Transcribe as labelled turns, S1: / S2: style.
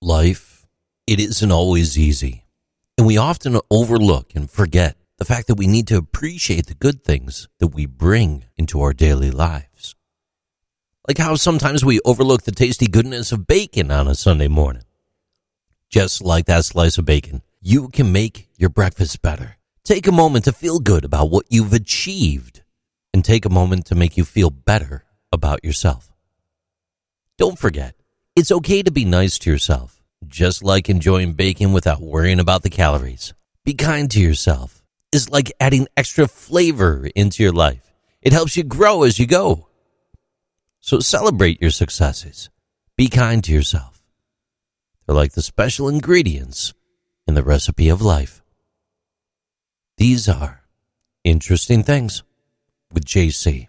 S1: Life, it isn't always easy. And we often overlook and forget the fact that we need to appreciate the good things that we bring into our daily lives. Like how sometimes we overlook the tasty goodness of bacon on a Sunday morning. Just like that slice of bacon, you can make your breakfast better. Take a moment to feel good about what you've achieved and take a moment to make you feel better about yourself. Don't forget, it's okay to be nice to yourself, just like enjoying bacon without worrying about the calories. Be kind to yourself. It's like adding extra flavor into your life. It helps you grow as you go. So celebrate your successes. Be kind to yourself. They're like the special ingredients in the recipe of life. These are interesting things with JC.